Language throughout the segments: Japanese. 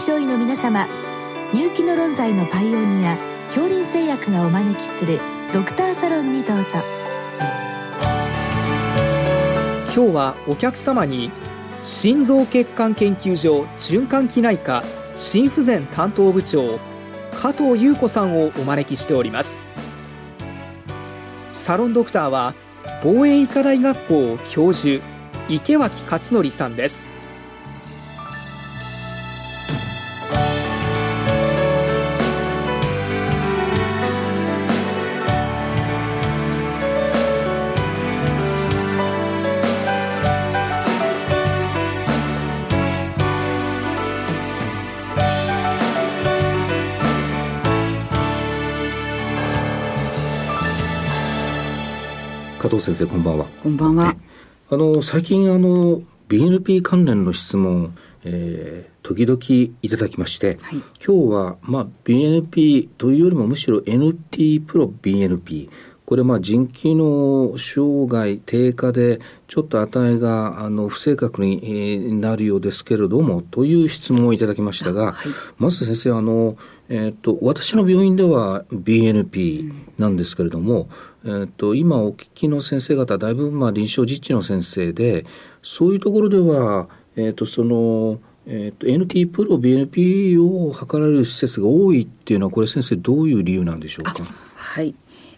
症医の皆様入気の論剤のパイオニア恐林製薬がお招きするドクターサロンにどうぞ。今日はお客様に心臓血管研究所循環器内科心不全担当部長加藤優子さんをお招きしております。サロンドクターは防衛医科大学校教授池脇勝則さんです。加藤先生こんばんは。こんばんは。あの最近あの BNP 関連の質問、えー、時々いただきまして、はい、今日は、まあ、BNP というよりもむしろ NT プロ BNP これまあ腎機能障害低下でちょっと値があの不正確になるようですけれどもという質問をいただきましたが、はい、まず先生あの、えーと、私の病院では BNP なんですけれども、うん、えーと、今お聞きの先生方だいぶまあ臨床実地の先生でそういうところでは、えーと、そのえーと、NT プロ BNP を測られる施設が多いっていうのはこれ先生どういう理由なんでしょうか？はい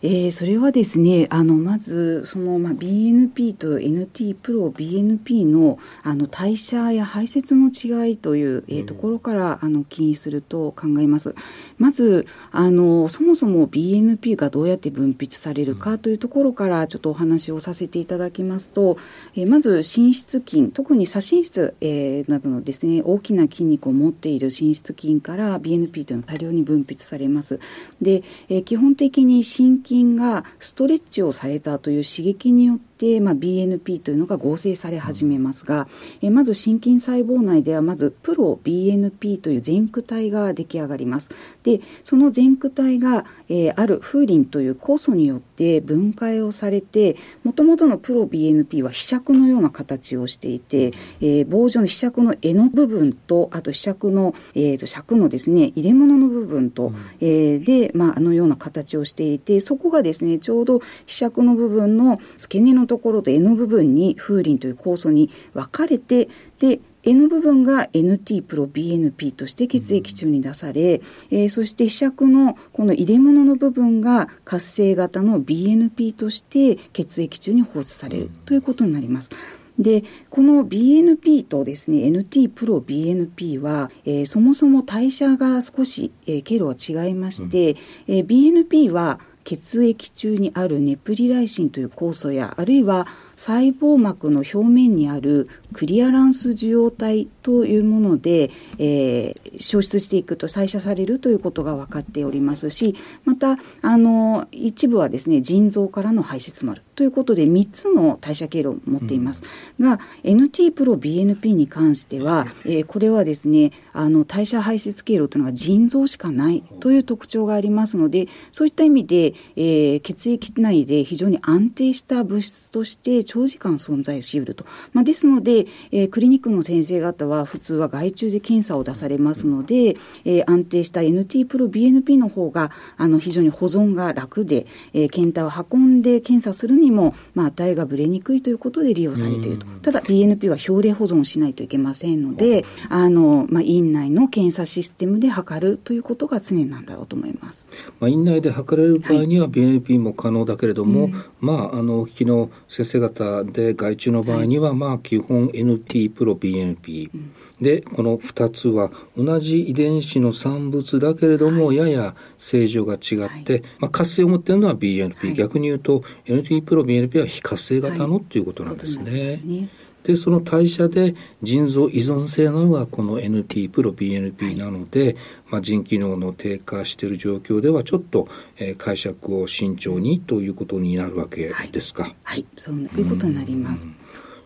えー、それはですねあのまずその、まあ、BNP と NT プロ BNP のあの代謝や排泄の違いという、えー、ところからあの気にすると考えます。まずあのそもそも BNP がどうやって分泌されるかというところからちょっとお話をさせていただきますと、えー、まず心室筋特に左心室、えー、などのですね大きな筋肉を持っている心室筋から BNP というのは多量に分泌されます。で、えー、基本的に心筋筋がストレッチをされたという刺激によって、まあ、BNP というのが合成され始めますが、えまず心筋細胞内ではまずプロ BNP という前駆体が出来上がります。でその前駆体が、えー、ある風鈴という酵素によって分解をされてもともとのプロ BNP は被尺のような形をしていて、えー、棒状の被尺の柄の部分とあと被尺の、えーと、尺のですね入れ物の部分と、うん、えー、で、まあ、あのような形をしていてそこがですねちょうど被尺の部分の付け根のところと柄の部分に風鈴という酵素に分かれてで N 部分が NT プロ BNP として血液中に出され、えー、そして被釈のこの入れ物の部分が活性型の BNP として血液中に放出されるということになります。でこの BNP とですね NT プロ BNP は、えー、そもそも代謝が少し、えー、経路が違いまして、うん、えー、BNP は血液中にあるネプリライシンという酵素やあるいは細胞膜の表面にあるクリアランス受容体というもので、えー、消失していくと代謝されるということが分かっておりますしまたあの一部はですね腎臓からの排泄もある。ということで3つの代謝経路を持っています、うん、が NT プロ BNP に関しては、えー、これはですねあの代謝排泄経路というのが腎臓しかないという特徴がありますのでそういった意味で、えー、血液内で非常に安定した物質として長時間存在しうると、まあ、ですので、えー、クリニックの先生方は普通は外注で検査を出されますので、えー、安定した NT プロ BNP の方があの非常に保存が楽で、えー、検体を運んで検査するにも、まあ、値がぶれにくいということで利用されていると。ただ BNP は表例保存しないといけませんので、あの、まあ、院内の検査システムで測るということが常なんだろうと思います。まあ、院内で測れる場合には BNP も可能だけれども、はい、まあ、あの、お聞きの先生方で外注の場合には、まあ、基本 NT プロ BNP、うん、でこの2つは同じ遺伝子の産物だけれども、やや正常が違って、はい、まあ、活性を持っているのは BNP、はい、逆に言うと NT プロ BNP は非活性型のっていうことなんですね。でその代謝で腎臓依存性なのがこの NT プロ BNP なので、はい、まあ、腎機能の低下している状況ではちょっと、えー、解釈を慎重にということになるわけですか。はい、はい、そういうことになります。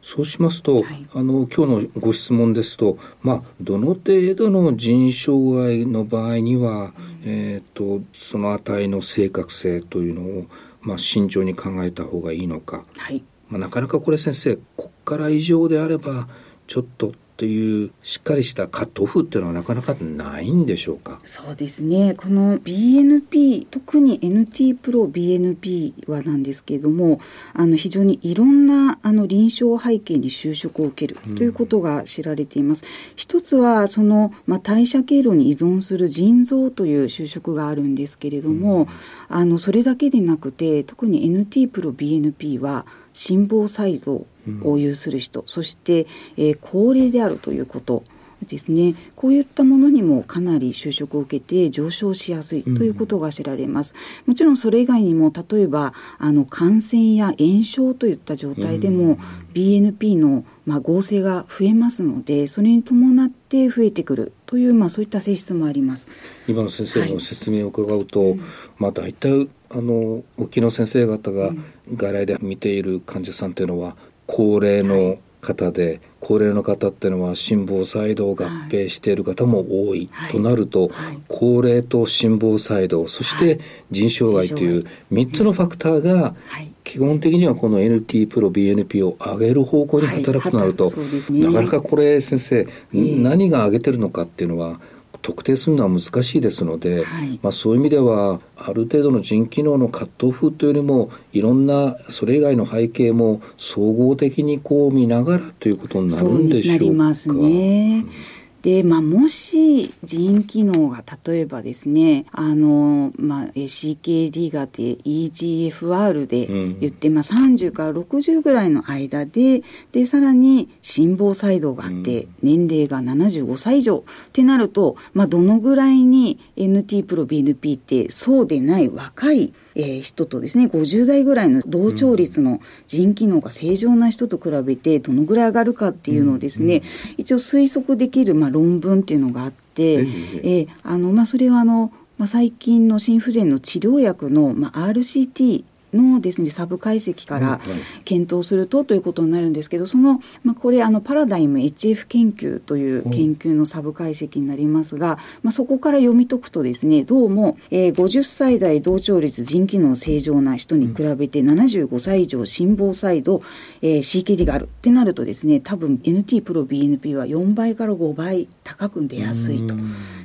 そうしますと、はい、あの今日のご質問ですと、まあ、どの程度の腎障害の場合には、うん、えーと、その値の正確性というのを、まあ、慎重に考えた方がいいのか、はい。まあ、なかなかこれ先生こっから以上であればちょっとというしっかりしたカットオフっていうのはなかなかないんでしょうか？そうですね。この BNP 特に NT プロ BNP はなんですけれどもあの非常にいろんなあの臨床背景に就職を受けるということが知られています、うん、一つはその、まあ、代謝経路に依存する腎臓という就職があるんですけれども、うん、あのそれだけでなくて特に NT プロ BNP は心房細動を有する人、うん、そして、えー、高齢であるということ。ですね。こういったものにもかなり就職を受けて上昇しやすいということが知られます、うん、もちろんそれ以外にも例えばあの感染や炎症といった状態でも、うん、BNP のまあ、合成が増えますのでそれに伴って増えてくるという、まあ、そういった性質もあります。今の先生の説明を伺うと、はい、まあ、大体あの沖の先生方が外来で見ている患者さんというのは高齢の方で高齢の方っていうのは心房細動合併している方も多い、はい、となると、はい、高齢と心房細動そして腎障害という3つのファクターが基本的にはこの NT プロ BNP を上げる方向に働くとなると、ね、なかなかこれ先生、えー、何が上げてるのかっていうのは特定するのは難しいですので、はい、まあ、そういう意味ではある程度の腎機能のカットオフというよりもいろんなそれ以外の背景も総合的にこう見ながらということになるんでしょうか。そうなりますね。うんで、まあ、もし腎機能が例えばですね、あの、まあ、CKD があって EGFR で言って、うん、まあ、30から60ぐらいの間で、で、さらに心房細動があって、年齢が75歳以上ってなると、まあ、どのぐらいに NT プロ BNP ってそうでない若いえー、人とですね50代ぐらいの同調率の腎機能が正常な人と比べてどのぐらい上がるかっていうのをですね、一応推測できる、まあ、論文っていうのがあって、えー、あのまあ、それはあの、まあ、最近の心不全の治療薬の、まあ、RCT のですねサブ解析から検討するとということになるんですけどその、まあ、これあのパラダイム HF 研究という研究のサブ解析になりますが、まあ、そこから読み解くとですねどうも、えー、50歳代同調率腎機能正常な人に比べて75歳以上心房細動、えー、CKD があるってなるとですね多分 NT プロ BNP は4倍から5倍高く出やすいと。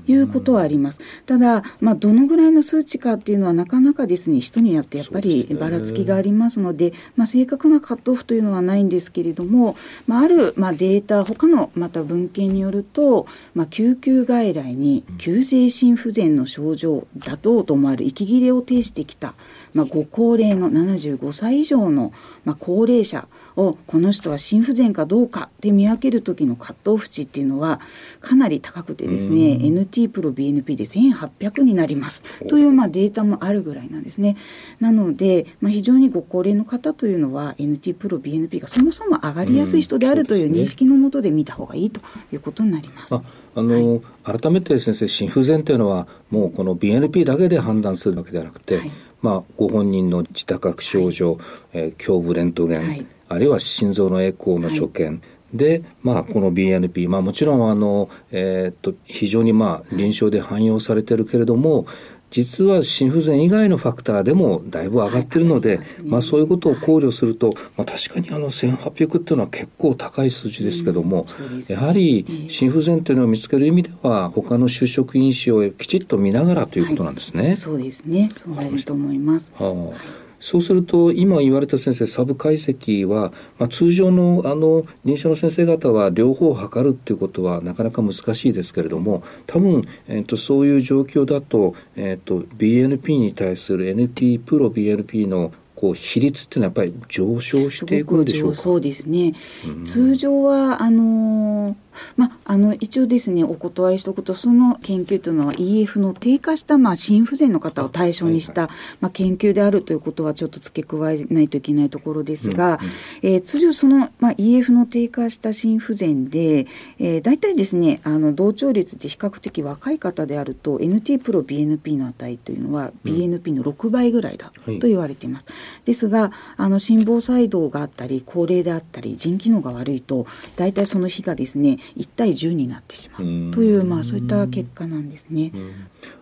いうことはあります。ただ、まあ、どのぐらいの数値かっていうのはなかなかですね、人によってやっぱりばらつきがありますので、まあ、正確なカットオフというのはないんですけれども、まあ、ある、まあ、データ、他のまた文献によると、まあ、救急外来に急性心不全の症状だとと思われる息切れを呈してきた、まあ、ご高齢の75歳以上の、まあ、高齢者をこの人は心不全かどうかで見分ける時のカットオフ値っていうのはかなり高くてですね NT プロ BNP で1800になりますというまあデータもあるぐらいなんですね。なので、まあ、非常にご高齢の方というのは NT プロ BNP がそもそも上がりやすい人であるという認識のもとで見た方がいいということになります。あの、はい、改めて先生心不全というのはもうこの BNP だけで判断するわけではなくて、はい、まあ、ご本人の自宅覚症状、はい、えー、胸部レントゲン、はい、あるいは心臓のエコーの所見、はいで、まあ、この BNP、まあ、もちろんあの、えー、っと非常にまあ臨床で汎用されてるけれども、実は心不全以外のファクターでもだいぶ上がってるので、はいまね、まあ、そういうことを考慮すると、まあ、確かにあの1800っていうのは結構高い数字ですけども、うんね、やはり心不全っていうのを見つける意味では他の就職因子をきちっと見ながらということなんですね。はい、そうですね。そうなると思います。はあそうすると、今言われた先生、サブ解析は、まあ、通常のあの臨床の先生方は両方を測るっていうことはなかなか難しいですけれども、多分、えーと、そういう状況だと,、えーと、BNP に対する NT プロ BNP のこう比率っていうのはやっぱり上昇していくんでしょうか？そうですね、うん、通常はあのーまあ、あの一応ですねお断りしておくとその研究というのは EF の低下した、まあ、心不全の方を対象にした、まあ、研究であるということはちょっと付け加えないといけないところですが、うんうん、えー、通常その、まあ、EF の低下した心不全で、えー、大体ですねあの同調率って比較的若い方であると NT プロ BNP の値というのは BNP の6倍ぐらいだと言われています。うんはい、ですがあの心房細動があったり高齢であったり腎機能が悪いと大体その日がですね1対10になってしまう。という、まあ、そういった結果なんですね。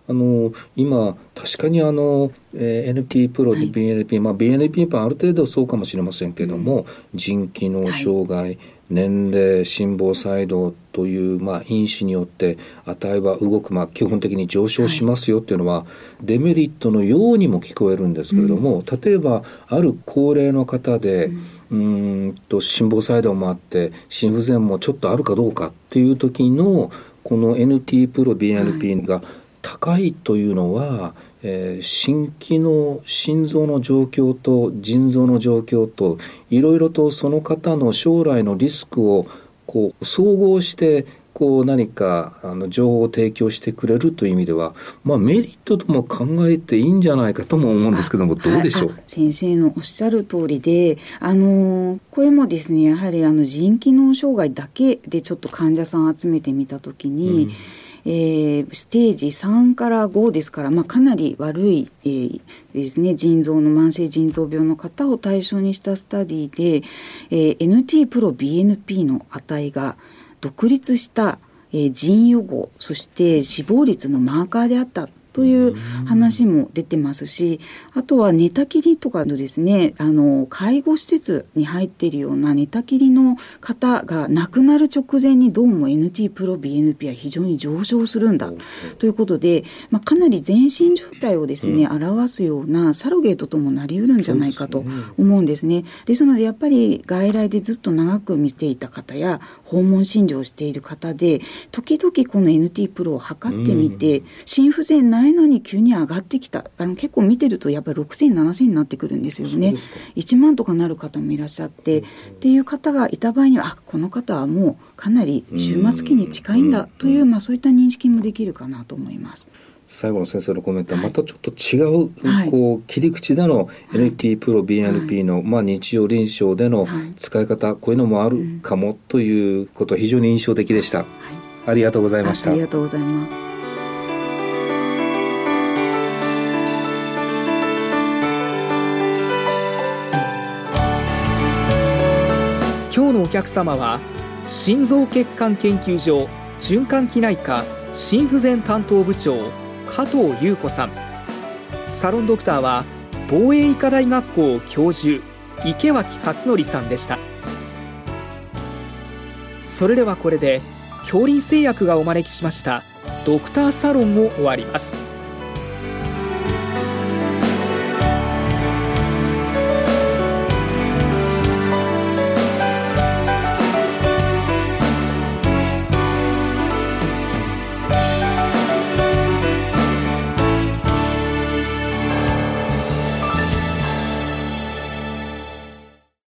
あの今、確かにあの、えー、NT プロで BNP、はい、まあ、BNP もある程度そうかもしれませんけれども、うん、腎機能障害、はい年齢、心房細動という、まあ、因子によって値は動く、まあ、基本的に上昇しますよっていうのは、デメリットのようにも聞こえるんですけれども、うん、例えばある高齢の方で、うん、んと心房細動もあって心不全もちょっとあるかどうかっていう時のこの NT プロ BNP が高いというのは、えー、心機能心臓の状況と腎臓の状況といろいろとその方の将来のリスクをこう総合してこう何かあの情報を提供してくれるという意味では、まあ、メリットとも考えていいんじゃないかとも思うんですけどもどうでしょう、はい、先生のおっしゃる通りであのこれもですねやはりあの腎機能障害だけでちょっと患者さんを集めてみたときに、うんえー、ステージ3から5ですから、まあ、かなり悪い、えー、ですね、腎臓の慢性腎臓病の方を対象にしたスタディで、えー、NT プロ BNP の値が独立した、えー、腎予防そして死亡率のマーカーであったという話も出てますし、あとは寝たきりとかのですね、あの、介護施設に入っているような寝たきりの方が亡くなる直前にどうも NT プロ BNP は非常に上昇するんだということで、まあ、かなり全身状態をですね、表すようなサロゲートともなり得るんじゃないかと思うんですね。ですので、やっぱり外来でずっと長く見ていた方や、訪問診療している方で、時々この NT プロを測ってみて、心不全ないのに急に上がってきた。あの結構見てるとやっぱり6000、7000になってくるんですよね。1万とかなる方もいらっしゃって、っていう方がいた場合にはあこの方はもうかなり終末期に近いんだという、まあ、そういった認識もできるかなと思います。最後の先生のコメントはまたちょっと違う、はい、こう切り口での NT プロ BNP の、はい、まあ、日常臨床での使い方、こういうのもあるかもということ非常に印象的でした、ありがとうございました。ありがとうございます今日のお客様は心臓血管研究所循環器内科心不全担当部長加藤優子さん。サロンドクターは防衛医科大学校教授池脇勝則さんでした。それではこれで恐林製薬がお招きしましたドクターサロンを終わります。